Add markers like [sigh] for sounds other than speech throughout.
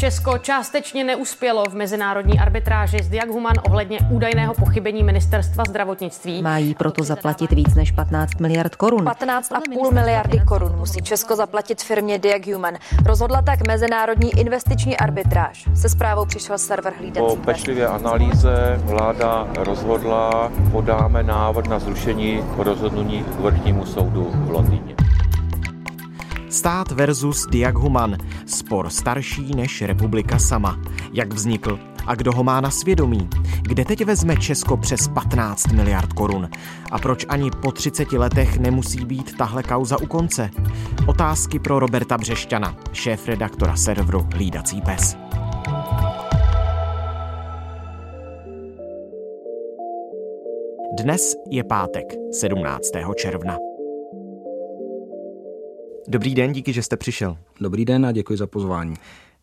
Česko částečně neuspělo v mezinárodní arbitráži s Diaghuman ohledně údajného pochybení ministerstva zdravotnictví. Mají proto zaplatit víc než 15 miliard korun. 15,5 miliardy korun musí Česko zaplatit firmě Diaghuman. Rozhodla tak mezinárodní investiční arbitráž. Se zprávou přišel server hlídací. Po pečlivé analýze vláda rozhodla, podáme návrh na zrušení rozhodnutí k vrchnímu soudu v Londýně. Stát versus Diaghuman. Spor starší než republika sama. Jak vznikl a kdo ho má na svědomí? Kde teď vezme Česko přes 15 miliard korun? A proč ani po 30 letech nemusí být tahle kauza u konce? Otázky pro Roberta Břešťana, šéf redaktora serveru Hlídací pes. Dnes je pátek, 17. června. Dobrý den, díky, že jste přišel. Dobrý den a děkuji za pozvání.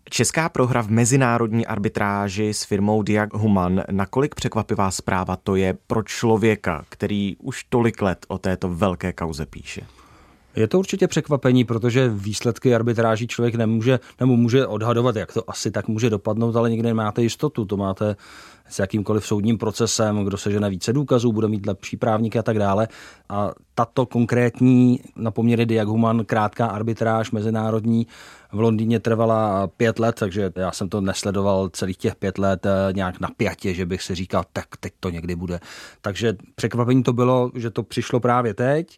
Česká prohra v mezinárodní arbitráži s firmou Diag Human. Nakolik překvapivá zpráva to je pro člověka, který už tolik let o této velké kauze píše? Je to určitě překvapení, protože výsledky arbitráží člověk nemůže, nebo může odhadovat, jak to asi tak může dopadnout, ale nikdy nemáte jistotu. To máte s jakýmkoliv soudním procesem, kdo sežene více důkazů, bude mít lepší právníky a tak dále. A tato konkrétní na poměry Diaghuman krátká arbitráž mezinárodní v Londýně trvala pět let, takže já jsem to nesledoval celých těch pět let eh, nějak na pětě, že bych si říkal, tak teď to někdy bude. Takže překvapení to bylo, že to přišlo právě teď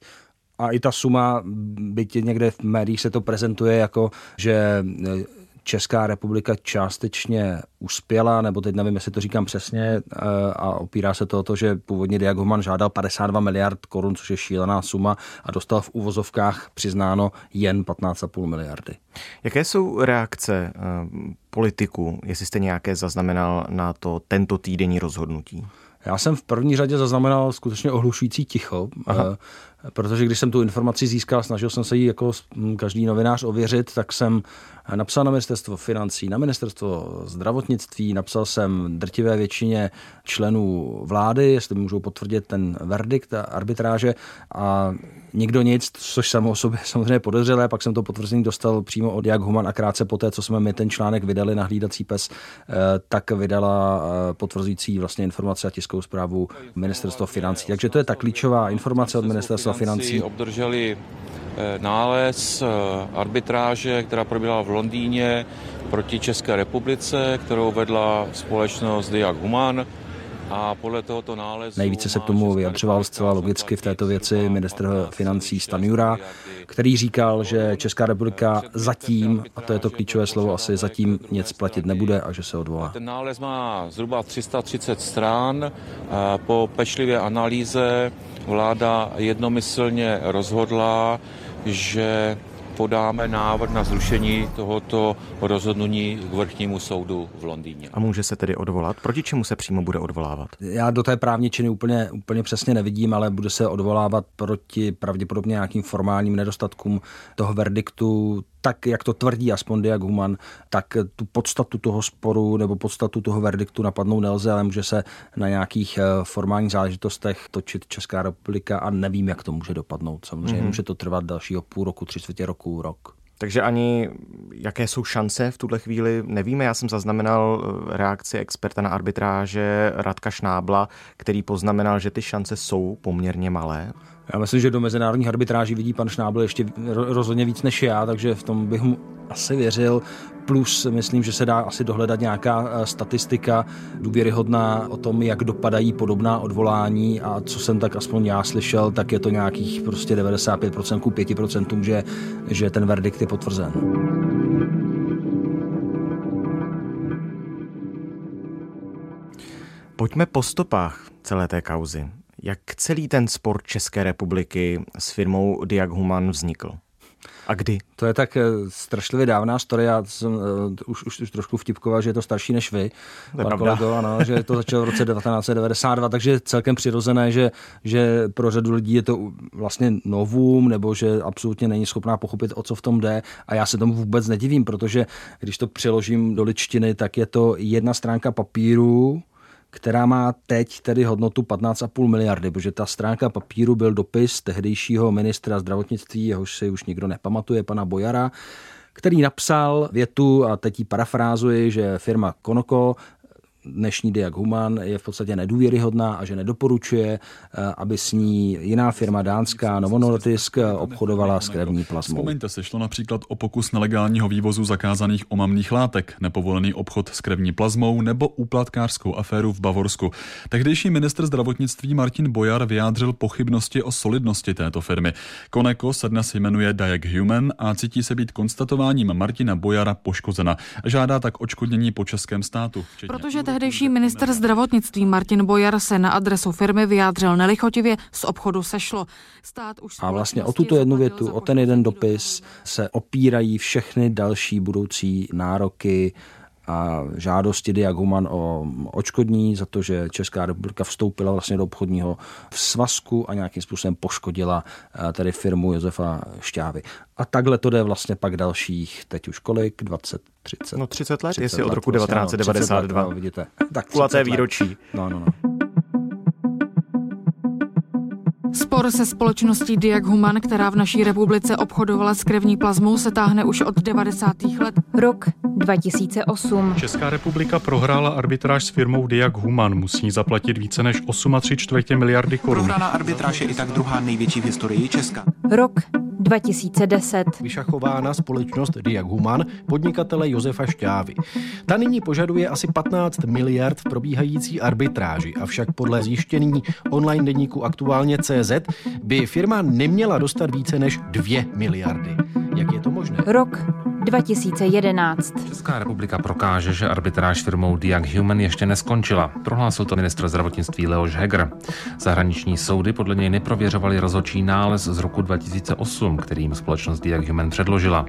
a i ta suma, byť někde v médiích se to prezentuje jako, že eh, Česká republika částečně uspěla, nebo teď nevím, jestli to říkám přesně, eh, a opírá se to o to, že původně Diag Homan žádal 52 miliard korun, což je šílená suma, a dostal v uvozovkách přiznáno jen 15,5 miliardy. Jaké jsou reakce eh, politiků, jestli jste nějaké zaznamenal na to tento týdenní rozhodnutí? Já jsem v první řadě zaznamenal skutečně ohlušující ticho. Aha. Protože když jsem tu informaci získal, snažil jsem se ji jako každý novinář ověřit, tak jsem napsal na ministerstvo financí, na ministerstvo zdravotnictví, napsal jsem drtivé většině členů vlády, jestli můžou potvrdit ten verdikt a arbitráže a nikdo nic, což samo o sobě [laughs] samozřejmě podezřelé, pak jsem to potvrzení dostal přímo od Jak Human a krátce poté, co jsme my ten článek vydali na hlídací pes, eh, tak vydala eh, potvrzující vlastně informace a tiskovou zprávu ministerstvo financí. Takže to je ta klíčová informace od ministerstva financí. Obdrželi eh, nález arbitráže, která proběhla v Londýně proti České republice, kterou vedla společnost Diag Human a podle tohoto nálezu... Nejvíce se k tomu vyjadřoval zcela logicky v této věci ministr financí Stanjura, který říkal, že Česká republika zatím, a to je to klíčové slovo, asi zatím nic platit nebude a že se odvolá. Ten nález má zhruba 330 stran. Po pečlivé analýze vláda jednomyslně rozhodla, že podáme návrh na zrušení tohoto rozhodnutí k vrchnímu soudu v Londýně. A může se tedy odvolat? Proti čemu se přímo bude odvolávat? Já do té právní činy úplně, úplně přesně nevidím, ale bude se odvolávat proti pravděpodobně nějakým formálním nedostatkům toho verdiktu tak, jak to tvrdí aspoň Diag Human, tak tu podstatu toho sporu nebo podstatu toho verdiktu napadnout nelze, ale může se na nějakých eh, formálních záležitostech točit Česká republika a nevím, jak to může dopadnout. Samozřejmě mm-hmm. může to trvat dalšího půl roku, tři čtvrtě roku, rok. Takže ani jaké jsou šance v tuhle chvíli nevíme. Já jsem zaznamenal eh, reakci experta na arbitráže Radka Šnábla, který poznamenal, že ty šance jsou poměrně malé. Já myslím, že do mezinárodních arbitráží vidí pan Šnábl ještě rozhodně víc než já, takže v tom bych mu asi věřil. Plus myslím, že se dá asi dohledat nějaká eh, statistika důvěryhodná o tom, jak dopadají podobná odvolání a co jsem tak aspoň já slyšel, tak je to nějakých prostě 95% ku 5%, že, že ten verdikt je potvrzen. Pojďme po stopách celé té kauzy. Jak celý ten sport České republiky s firmou Diag Human vznikl? A kdy? To je tak eh, strašlivě dávná story, já jsem uh, už, už, už trošku vtipkoval, že je to starší než vy, to pan kolego, ano, že to začalo v roce 1992, takže celkem přirozené, že, že pro řadu lidí je to vlastně novum, nebo že absolutně není schopná pochopit, o co v tom jde a já se tomu vůbec nedivím, protože když to přeložím do ličtiny, tak je to jedna stránka papíru, která má teď tedy hodnotu 15,5 miliardy, protože ta stránka papíru byl dopis tehdejšího ministra zdravotnictví, jehož si už nikdo nepamatuje, pana Bojara, který napsal větu, a teď ji parafrázuji, že firma Konoko dnešní Diag Human je v podstatě nedůvěryhodná a že nedoporučuje, eh, aby s ní jiná firma dánská Novo Nordisk obchodovala s krevní plazmou. Vzpomeňte se, šlo například o pokus nelegálního vývozu zakázaných omamných látek, nepovolený obchod s krevní plazmou nebo úplatkářskou aféru v Bavorsku. Tehdejší ministr zdravotnictví Martin Bojar vyjádřil pochybnosti o solidnosti této firmy. Koneko se dnes jmenuje Diag Human a cítí se být konstatováním Martina Bojara poškozena. Žádá tak očkodnění po českém státu. Protože tehdejší minister zdravotnictví Martin Bojar se na adresu firmy vyjádřil nelichotivě, z obchodu sešlo. Stát už a vlastně o tuto jednu větu, o ten jeden dopis se opírají všechny další budoucí nároky a žádosti Diaguman o očkodní za to, že Česká republika vstoupila vlastně do obchodního svazku a nějakým způsobem poškodila eh, tedy firmu Josefa Šťávy. A takhle to jde vlastně pak dalších, teď už kolik, 20, 30? No 30 let, 30 jestli let, od roku 1992. Let, no, vidíte. Tak Kulaté výročí. No, no, no. Spor se společností Diag Human, která v naší republice obchodovala s krevní plazmou, se táhne už od 90. let. Rok 2008. Česká republika prohrála arbitráž s firmou Diag Human. Musí zaplatit více než 8,3 čtvrtě miliardy korun. Prohraná arbitráž je i tak druhá největší v historii Česka. Rok 2010. Vyšachována společnost Diag Human podnikatele Josefa Šťávy. Ta nyní požaduje asi 15 miliard v probíhající arbitráži, avšak podle zjištění online deníku aktuálně CZ by firma neměla dostat více než 2 miliardy. Jak je to možné? Rok 2011. Česká republika prokáže, že arbitráž firmou Diag Human ještě neskončila. Prohlásil to ministr zdravotnictví Leoš Heger. Zahraniční soudy podle něj neprověřovali rozhodčí nález z roku 2008, kterým společnost Diag Human předložila.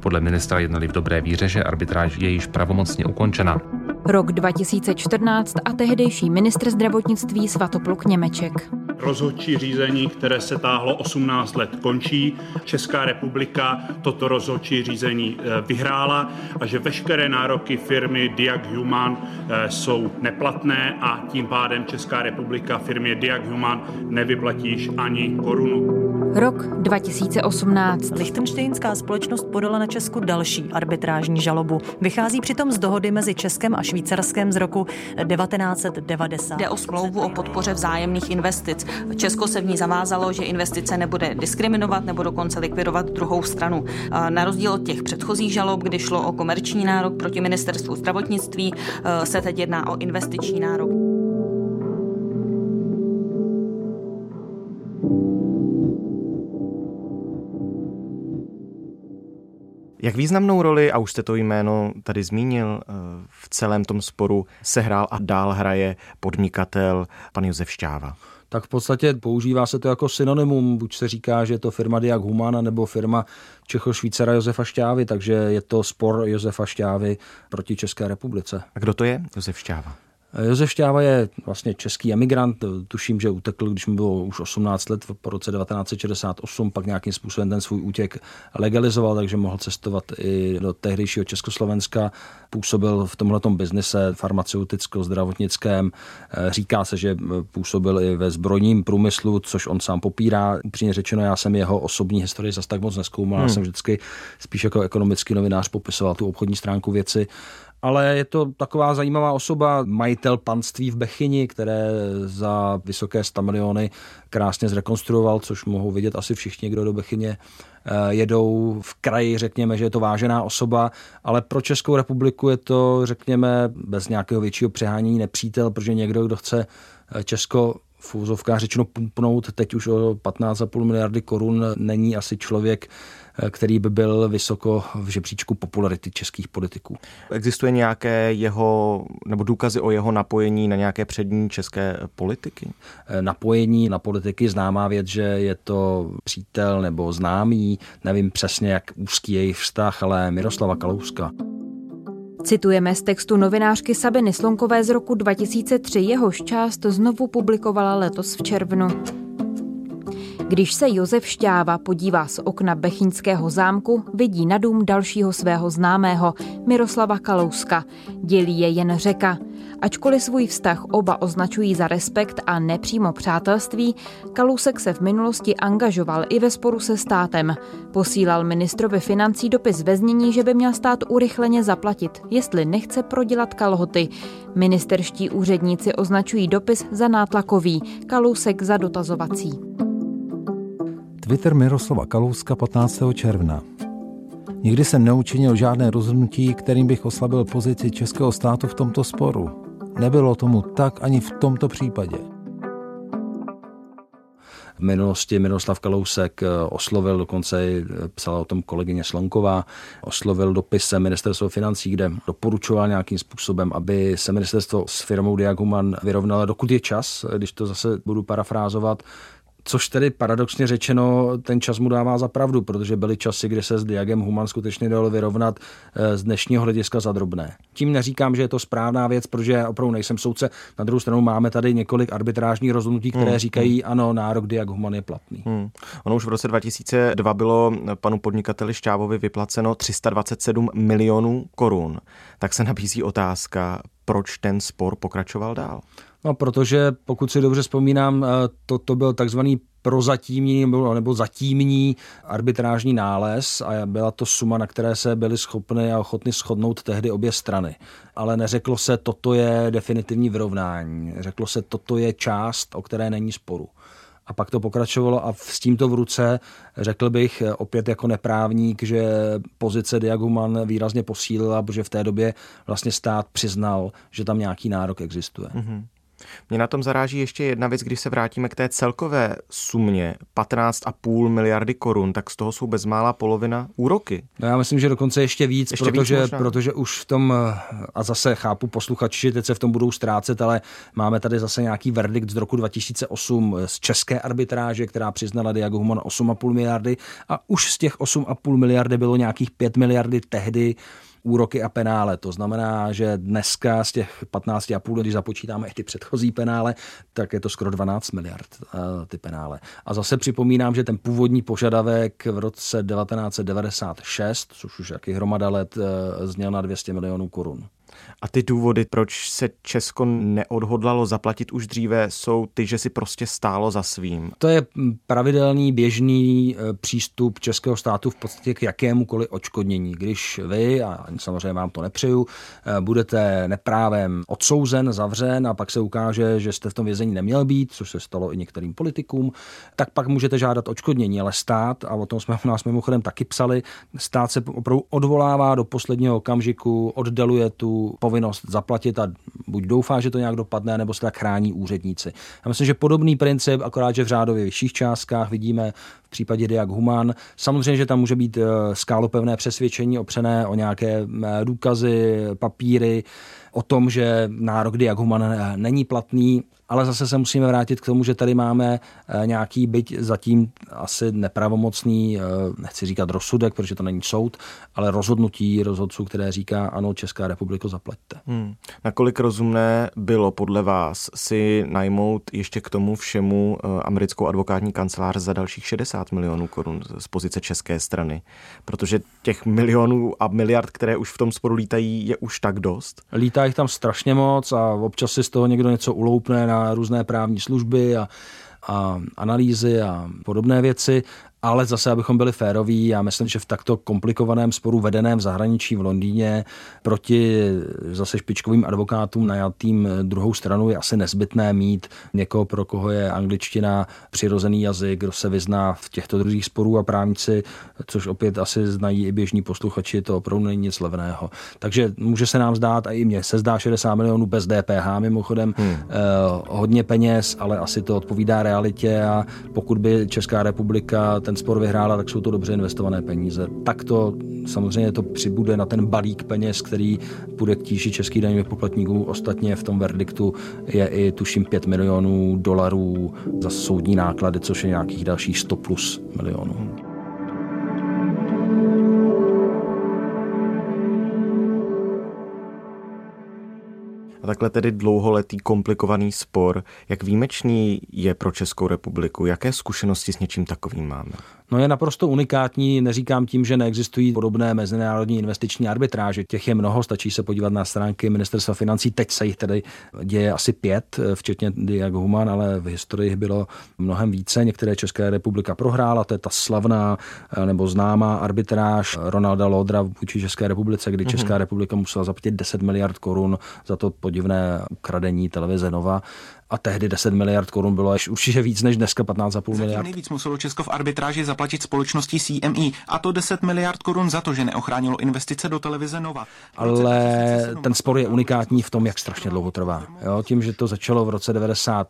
Podle ministra jednali v dobré víře, že arbitráž je již pravomocně ukončena. Rok 2014 a tehdejší ministr zdravotnictví Svatopluk Němeček. Rozhodčí řízení, které se táhlo 18 let, končí. Česká republika toto rozhodčí řízení eh, vyhrála a že veškeré nároky firmy Diag Human eh, jsou neplatné a tím pádem Česká republika firmě Diag Human nevyplatíš ani korunu. Rok 2018. Lichtenštejnská společnost podala na Česku další arbitrážní žalobu. Vychází přitom z dohody mezi Českem a Švýcarskem z roku 1990. Jde o smlouvu o podpoře vzájemných investic. Česko se v ní zavázalo, že investice nebude diskriminovat nebo dokonce likvidovat druhou stranu. Na rozdíl od těch předchozích žalob, kdy šlo o komerční nárok proti ministerstvu zdravotnictví, se teď jedná o investiční nárok. Jak významnou roli, a už jste to jméno tady zmínil, eh, v celém tom sporu sehrál a dál hraje podnikatel pan Josef Šťáva? Tak v podstatě používá se to jako synonymum. Buď se říká, že je to firma Diag Humana nebo firma Čecho-Švýcara Josefa Šťávy, takže je to spor Josefa Šťávy proti České republice. A kdo to je Josef Šťáva? Josef Šťáva je vlastně český emigrant, tuším, že utekl, když mu bylo už 18 let po roce 1968, pak nějakým způsobem ten svůj útěk legalizoval, takže mohl cestovat i do tehdejšího Československa, působil v tomhle biznise farmaceuticko-zdravotnickém, říká se, že působil i ve zbrojním průmyslu, což on sám popírá. Upřímně řečeno, já jsem jeho osobní historii zase tak moc neskoumal, hmm. já jsem vždycky spíš jako ekonomický novinář popisoval tu obchodní stránku věci ale je to taková zajímavá osoba, majitel panství v Bechyni, které za vysoké 100 miliony krásně zrekonstruoval, což mohou vidět asi všichni, kdo do Bechyně eh, jedou. V kraji, řekněme, že je to vážená osoba, ale pro Českou republiku je to, řekněme, bez nějakého většího přehánění nepřítel, protože někdo, kdo chce eh, Česko v úzovkách řečeno pumpnout teď už o 15,5 miliardy korun, není asi člověk, který by byl vysoko v žebříčku popularity českých politiků. Existuje nějaké jeho, nebo důkazy o jeho napojení na nějaké přední české politiky? Eh, napojení na politiky známá věc, že je to přítel nebo známý, nevím přesně, jak úzký je jejich vztah, ale Miroslava Kalouska. Citujeme z textu novinářky Sabiny Slonkové z roku 2003, jehož část znovu publikovala letos v červnu. Když se Josef Šťáva podívá z okna Bechyňského zámku, vidí na dům dalšího svého známého, Miroslava Kalouska. Dělí je jen řeka. Ačkoliv svůj vztah oba označují za respekt a nepřímo přátelství, Kalousek se v minulosti angažoval i ve sporu se státem. Posílal ministrovi financí dopis ve znění, že by měl stát urychleně zaplatit, jestli nechce prodělat kalhoty. Ministerští úředníci označují dopis za nátlakový, Kalousek za dotazovací. Twitter Miroslava Kalouska 15. června. Nikdy jsem neučinil žádné rozhodnutí, kterým bych oslabil pozici českého státu v tomto sporu. Nebylo tomu tak ani v tomto případě. V minulosti Miroslav Kalousek eh, oslovil, dokonce eh, psala o tom kolegyně Slonková, oslovil dopisem ministerstvo financí, kde doporučoval nějakým způsobem, aby se ministerstvo s firmou Diaguman vyrovnalo, dokud je čas, když to zase budu parafrázovat, Což tedy paradoxně řečeno, ten čas mu dává za pravdu, protože byly časy, kdy se s Diagem Human skutečně dalo vyrovnat eh, z dnešního hlediska za drobné. Tím neříkám, že je to správná věc, protože opravdu nejsem soudce. Na druhou stranu máme tady několik arbitrážních rozhodnutí, které hmm. říkají, hmm. ano, nárok Diag Human je platný. Hmm. Ono už v roce 2002 bylo panu podnikateli Šťávovi vyplaceno 327 milionů korun. Tak se nabízí otázka, proč ten spor pokračoval dál? No, protože pokud si dobře vzpomínám, eh, to, to byl takzvaný prozatímní nebo, nebo zatímní arbitrážní nález a byla to suma, na které se byly schopny a ochotny shodnout tehdy obě strany. Ale neřeklo se, toto je definitivní vyrovnání. Řeklo se, toto je část, o které není sporu. A pak to pokračovalo a s tímto v ruce řekl bych eh, opět jako neprávník, že pozice Diaguman výrazně posílila, protože v té době vlastně stát přiznal, že tam nějaký nárok existuje. Mm-hmm. Mě na tom zaráží ještě jedna věc, když se vrátíme k té celkové sumě 15,5 miliardy korun, tak z toho jsou bezmála polovina úroky. No já myslím, že dokonce ještě víc, ještě protože, víc protože už v tom, a zase chápu posluchači, že teď se v tom budou ztrácet, ale máme tady zase nějaký verdikt z roku 2008 z české arbitráže, která přiznala Diago Human 8,5 miliardy a už z těch 8,5 miliardy bylo nějakých 5 miliardy tehdy úroky a penále. To znamená, že dneska z těch 15,5, když započítáme i ty předchozí penále, tak je to skoro 12 miliard eh, ty penále. A zase připomínám, že ten původní požadavek v roce 1996, což už jaký hromada let, eh, zněl na 200 milionů korun. A ty důvody, proč se Česko neodhodlalo zaplatit už dříve, jsou ty, že si prostě stálo za svým. To je pravidelný, běžný e, přístup českého státu v podstatě k jakémukoliv očkodnění. Když vy, a samozřejmě vám to nepřeju, e, budete neprávem odsouzen, zavřen a pak se ukáže, že jste v tom vězení neměl být, což se stalo i některým politikům, tak pak můžete žádat očkodnění, ale stát, a o tom jsme nás mimochodem taky psali, stát se opravdu odvolává do posledního okamžiku, oddaluje tu povinnost zaplatit a buď doufá, že to nějak dopadne, nebo se tak chrání úředníci. Já myslím, že podobný princip, akorát, že v řádově vyšších částkách vidíme v případě Diag Human. Samozřejmě, že tam může být eh, skálopevné přesvědčení opřené o nějaké eh, důkazy, papíry, o tom, že nárok Diag Human eh, není platný, ale zase se musíme vrátit k tomu, že tady máme eh, nějaký byť zatím asi nepravomocný, eh, nechci říkat rozsudek, protože to není soud, ale rozhodnutí rozhodců, které říká, ano, Česká republiko, zaplaťte. Hmm. Nakolik rozumné bylo podle vás si najmout ještě k tomu všemu eh, americkou advokátní kancelář za dalších 60 milionů korun z pozice české strany? Protože těch milionů a miliard, které už v tom sporu lítají, je už tak dost? Lítá jich tam strašně moc a občas si z toho někdo něco uloupne různé právní služby a, a analýzy a podobné věci ale zase, abychom byli féroví, já myslím, že v takto komplikovaném sporu vedeném v zahraničí v Londýně proti zase špičkovým advokátům najatým druhou stranu je asi nezbytné mít někoho, pro koho je angličtina přirozený jazyk, kdo se vyzná v těchto druhých sporů a právníci, což opět asi znají i běžní posluchači, to opravdu není nic levného. Takže může se nám zdát, a i mně se zdá 60 milionů bez DPH mimochodem hmm. eh, hodně peněz, ale asi to odpovídá realitě a pokud by Česká republika ten spor vyhrála, tak jsou to dobře investované peníze. Tak to samozřejmě to přibude na ten balík peněz, který bude k tíži českých daňových poplatníků. Ostatně v tom verdiktu je i tuším 5 milionů dolarů za soudní náklady, což je nějakých dalších 100 plus milionů. A takhle tedy dlouholetý komplikovaný spor, jak výjimečný je pro Českou republiku? Jaké zkušenosti s něčím takovým máme? No je naprosto unikátní, neříkám tím, že neexistují podobné mezinárodní investiční arbitráže. Těch je mnoho, stačí se podívat na stránky ministerstva financí. Teď se jich tedy děje asi pět, včetně Diag Human, ale v historii bylo mnohem více. Některé Česká republika prohrála, to je ta slavná nebo známá arbitráž Ronalda Lodra vůči České republice, kdy Česká mm-hmm. republika musela zaplatit 10 miliard korun za to podivné ukradení televize Nova a tehdy 10 miliard korun bylo až určitě víc než dneska 15,5 miliard. Nejvíc muselo Česko v arbitráži zaplatit společnosti CME a to 10 miliard korun za to, že neochránilo investice do televize Nova. Ale ten spor je unikátní v tom, jak strašně dlouho trvá. Jo, tím, že to začalo v roce 90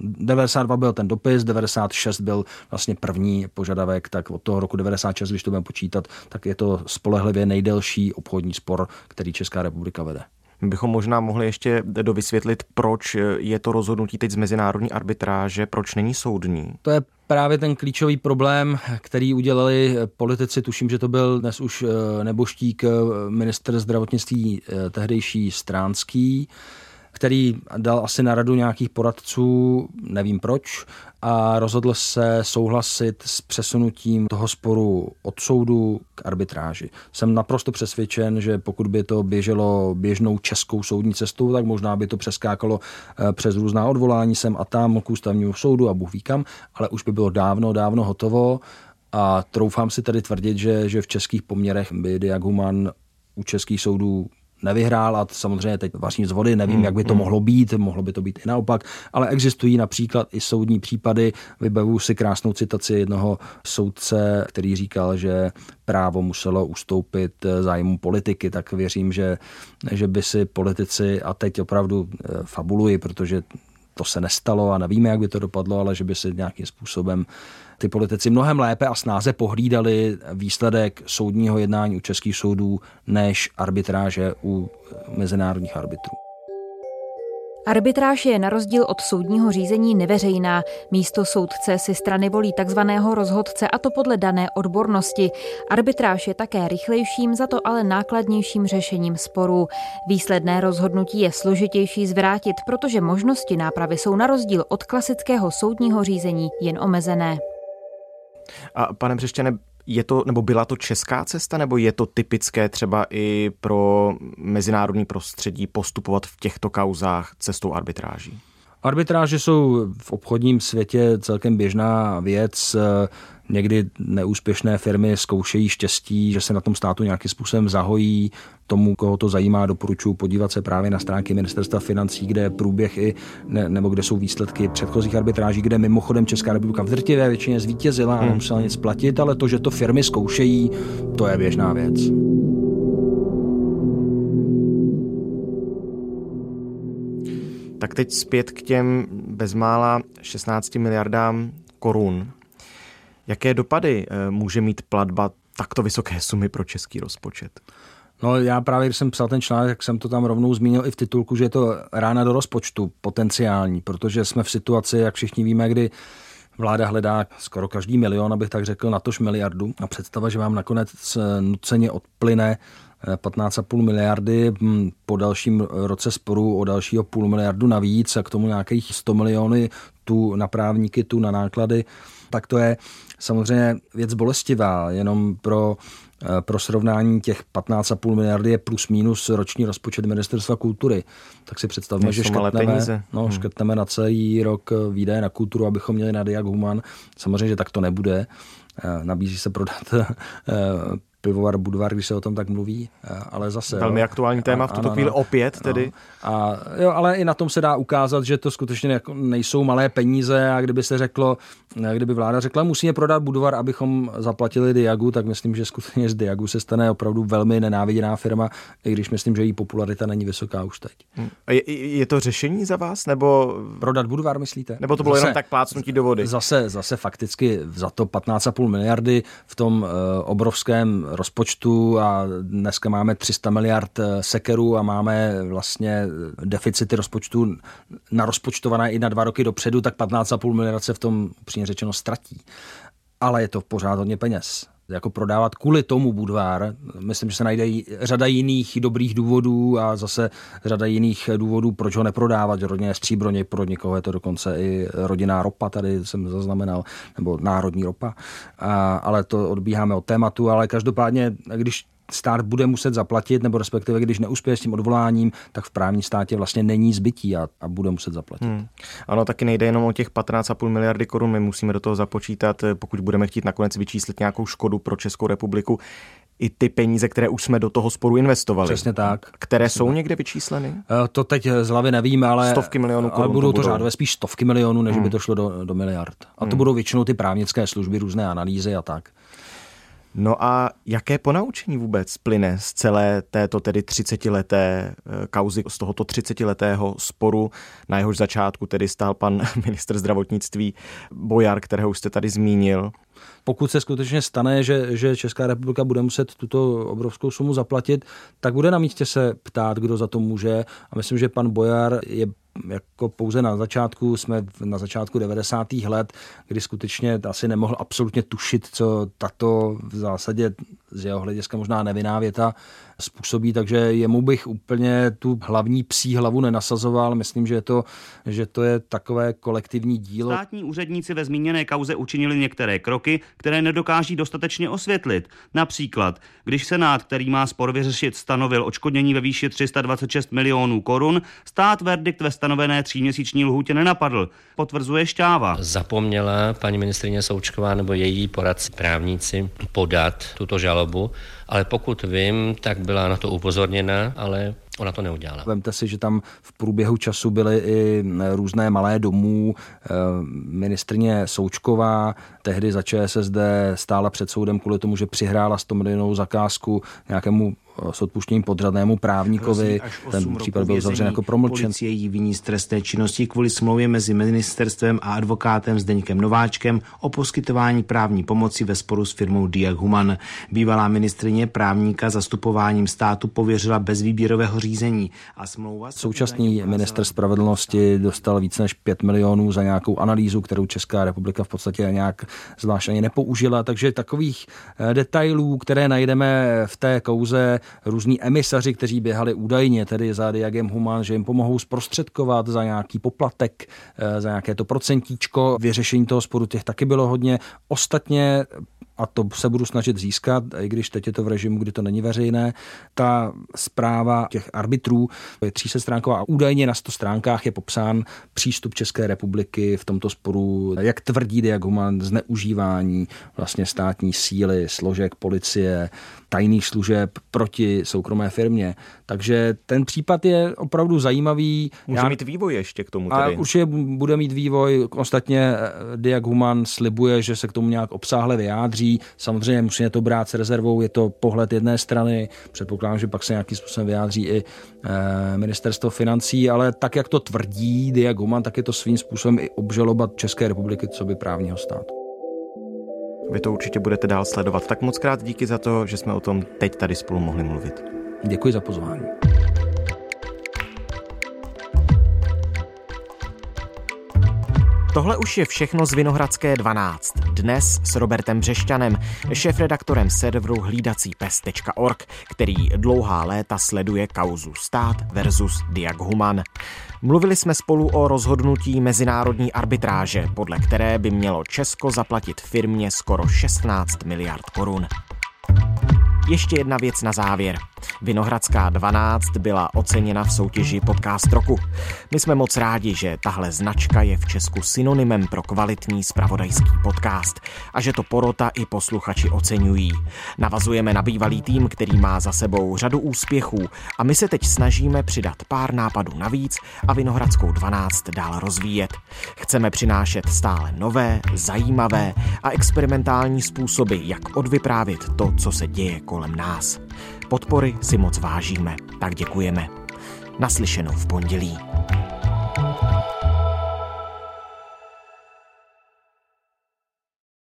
92 byl ten dopis, 96 byl vlastně první požadavek, tak od toho roku 96, když to budeme počítat, tak je to spolehlivě nejdelší obchodní spor, který Česká republika vede. My bychom možná mohli ještě dovysvětlit, proč je to rozhodnutí teď z mezinárodní arbitráže, proč není soudní. To je právě ten klíčový problém, který udělali politici, tuším, že to byl dnes už eh, neboštík eh, minister zdravotnictví eh, tehdejší Stránský, který dal asi na radu nějakých poradců, nevím proč, a rozhodl se souhlasit s přesunutím toho sporu od soudu k arbitráži. Jsem naprosto přesvědčen, že pokud by to běželo běžnou českou soudní cestou, tak možná by to přeskákalo eh, přes různá odvolání sem a tam k ústavnímu soudu a Bůh ví kam, ale už by bylo dávno, dávno hotovo a troufám si tedy tvrdit, že, že v českých poměrech by Diaguman u českých soudů nevyhrál a samozřejmě teď vaří z vody, nevím, jak by to hmm. mohlo být, mohlo by to být i naopak, ale existují například i soudní případy. Vybavu si krásnou citaci jednoho soudce, který říkal, že právo muselo ustoupit zájmu politiky, tak věřím, že, že by si politici, a teď opravdu eh, fabuluji, protože to se nestalo a nevíme, jak by to dopadlo, ale že by se nějakým způsobem ty politici mnohem lépe a snáze pohlídali výsledek soudního jednání u českých soudů než arbitráže u mezinárodních arbitrů. Arbitráž je na rozdíl od soudního řízení neveřejná. Místo soudce si strany volí takzvaného rozhodce a to podle dané odbornosti. Arbitráž je také rychlejším, za to ale nákladnějším řešením sporů. Výsledné rozhodnutí je složitější zvrátit, protože možnosti nápravy jsou na rozdíl od klasického soudního řízení jen omezené. A pane Břešťane, je to, nebo byla to česká cesta, nebo je to typické třeba i pro mezinárodní prostředí postupovat v těchto kauzách cestou arbitráží? Arbitráže jsou v obchodním světě celkem běžná věc. Někdy neúspěšné firmy zkoušejí štěstí, že se na tom státu nějakým způsobem zahojí. Tomu, koho to zajímá, doporučuji podívat se právě na stránky ministerstva financí, kde je průběh i, ne, nebo kde jsou výsledky předchozích arbitráží, kde mimochodem Česká republika v drtivé většině zvítězila a hmm. nemusela nic platit, ale to, že to firmy zkoušejí, to je běžná věc. Tak teď zpět k těm bezmála 16 miliardám korun. Jaké dopady eh, může mít platba takto vysoké sumy pro český rozpočet? No já právě, když jsem psal ten článek, tak jsem to tam rovnou zmínil i v titulku, že je to rána do rozpočtu potenciální, protože jsme v situaci, jak všichni víme, kdy vláda hledá skoro každý milion, abych tak řekl, natož miliardu. A představa, že vám nakonec nuceně odplyne 15,5 miliardy hm, po dalším roce sporu o dalšího půl miliardu navíc a k tomu nějakých 100 miliony tu na právníky, tu na náklady, tak to je samozřejmě věc bolestivá, jenom pro eh, pro srovnání těch 15,5 miliardy je plus minus roční rozpočet ministerstva kultury. Tak si představme, že škrtneme, no, hmm. škrtneme na celý rok eh, výdaje na kulturu, abychom měli na Diag Human. Samozřejmě, že tak to nebude. Eh, nabízí se prodat [laughs] pivovar Budvar, když se o tom tak mluví, eh, ale zase... Velmi jo, aktuální téma v tuto ano, chvíli opět no, tedy. A, jo, ale i na tom se dá ukázat, že to skutečně nejsou malé peníze a kdyby se řeklo, eh, kdyby vláda řekla, musíme prodat Budvar, abychom zaplatili Diagu, tak myslím, že skutečně z Diagu se stane opravdu velmi nenáviděná firma, i když myslím, že její popularita není vysoká už teď. Hmm. Je, je to řešení za vás, nebo... Prodat Budvar, myslíte? Nebo to bylo zase, jenom tak plácnutí do vody? Zase, zase fakticky za to 15,5 miliardy v tom uh, obrovském rozpočtu a dneska máme 300 miliard eh, sekerů a máme vlastně deficity rozpočtu narozpočtované i na dva roky dopředu, tak 15,5 miliard se v tom upřímně řečeno ztratí. Ale je to pořád hodně peněz. Jako prodávat kvůli tomu Budvár. Myslím, že se najde řada jiných dobrých důvodů a zase řada jiných důvodů, proč ho neprodávat. Rodně je stříbro, pro někoho je to dokonce i rodinná ropa, tady jsem zaznamenal, nebo národní ropa. A, ale to odbíháme od tématu, ale každopádně, když stát bude muset zaplatit, nebo respektive když neuspěje s tím odvoláním, tak v právním státě vlastně není zbytí a, a bude muset zaplatit. Hmm. Ano, taky nejde jenom o těch 15,5 miliardy korun, my musíme do toho započítat, pokud budeme chtít nakonec vyčíslit nějakou škodu pro Českou republiku, i ty peníze, které už jsme do toho sporu investovali. Přesně tak. Které Přesně jsou tak. někde vyčísleny? Eh, to teď z hlavy nevím, ale... Stovky milionů korun. Ale budou to, řádové spíš stovky milionů, než hmm. by to šlo do, do miliard. A to hmm. budou většinou ty právnické služby, různé analýzy a tak. No a jaké ponaučení vůbec plyne z celé této tedy 30-leté eh, kauzy, z tohoto 30-letého sporu, na jehož začátku tedy stál pan [laughs] minister zdravotnictví Bojar, kterého už jste tady zmínil. Pokud se skutečně stane, že, že Česká republika bude muset tuto obrovskou sumu zaplatit, tak bude na místě se ptát, kdo za to může. A myslím, že pan Bojar je jako pouze na začátku, jsme na začátku 90. let, kdy skutečně asi nemohl absolutně tušit, co tato v zásadě z jeho hlediska možná nevinná věta způsobí, takže jemu bych úplně tu hlavní psí hlavu nenasazoval. Myslím, že to, že to je takové kolektivní dílo. Státní úředníci ve zmíněné kauze učinili některé kroky, které nedokáží dostatečně osvětlit. Například, když Senát, který má spor vyřešit, stanovil očkodnění ve výši 326 milionů korun, stát verdikt ve stanovené tříměsíční lhůtě nenapadl, potvrzuje Šťáva. Zapomněla paní ministrině Součková nebo její poradci právníci podat tuto žalobu ale pokud vím, tak byla na to upozorněna, ale ona to neudělala. Vemte si, že tam v průběhu času byly i různé malé domů. Eh, ministrně Součková tehdy za ČSSD stála před soudem kvůli tomu, že přihrála 100 milionovou zakázku nějakému s odpuštěním podřadnému právníkovi. Ten případ byl zavřen jako promlčen. Policie jí viní z trestné činnosti kvůli smlouvě mezi ministerstvem a advokátem Zdeňkem Nováčkem o poskytování právní pomoci ve sporu s firmou Diag Human. Bývalá ministrině právníka zastupováním státu pověřila bez výběrového řízení a smlouva... Současný minister spravedlnosti dostal více než 5 milionů za nějakou analýzu, kterou Česká republika v podstatě nějak zvlášť ani nepoužila, takže takových eh, detailů, které najdeme v té kauze, různí emisaři, kteří běhali údajně tedy za Diagem Human, že jim pomohou zprostředkovat za nějaký poplatek, eh, za nějaké to procentíčko. Vyřešení toho sporu těch taky bylo hodně. Ostatně a to se budu snažit získat, i když teď je to v režimu, kdy to není veřejné. Ta zpráva těch arbitrů je 300 stránková a údajně na 100 stránkách je popsán přístup České republiky v tomto sporu, jak tvrdí Diag Human zneužívání vlastně státní síly, složek policie, tajných služeb proti soukromé firmě. Takže ten případ je opravdu zajímavý. Může Já... mít vývoj ještě k tomu tedy. A určitě bude mít vývoj. Ostatně Diag Human slibuje, že se k tomu nějak obsáhle vyjádří. Samozřejmě musíme to brát s rezervou, je to pohled jedné strany. Předpokládám, že pak se nějakým způsobem vyjádří i eh, ministerstvo financí, ale tak, jak to tvrdí Diag Human, tak je to svým způsobem i obžalobat České republiky, co by právního státu. Vy to určitě budete dál sledovat. Tak moc krát díky za to, že jsme o tom teď tady spolu mohli mluvit. Děkuji za pozvání. Tohle už je všechno z Vinohradské 12. Dnes s Robertem Břešťanem, šéf-redaktorem serveru hlídací.pes.org, který dlouhá léta sleduje kauzu stát versus Diag Human. Mluvili jsme spolu o rozhodnutí mezinárodní arbitráže, podle které by mělo Česko zaplatit firmě skoro 16 miliard korun. Ještě jedna věc na závěr. Vinohradská 12 byla oceněna v soutěži Podcast roku. My jsme moc rádi, že tahle značka je v Česku synonymem pro kvalitní spravodajský podcast a že to porota i posluchači oceňují. Navazujeme na bývalý tým, který má za sebou řadu úspěchů a my se teď snažíme přidat pár nápadů navíc a Vinohradskou 12 dál rozvíjet. Chceme přinášet stále nové, zajímavé a experimentální způsoby, jak odvyprávět to, co se děje kolem nás. Podpory si moc vážíme, tak děkujeme. Naslyšenou v pondělí.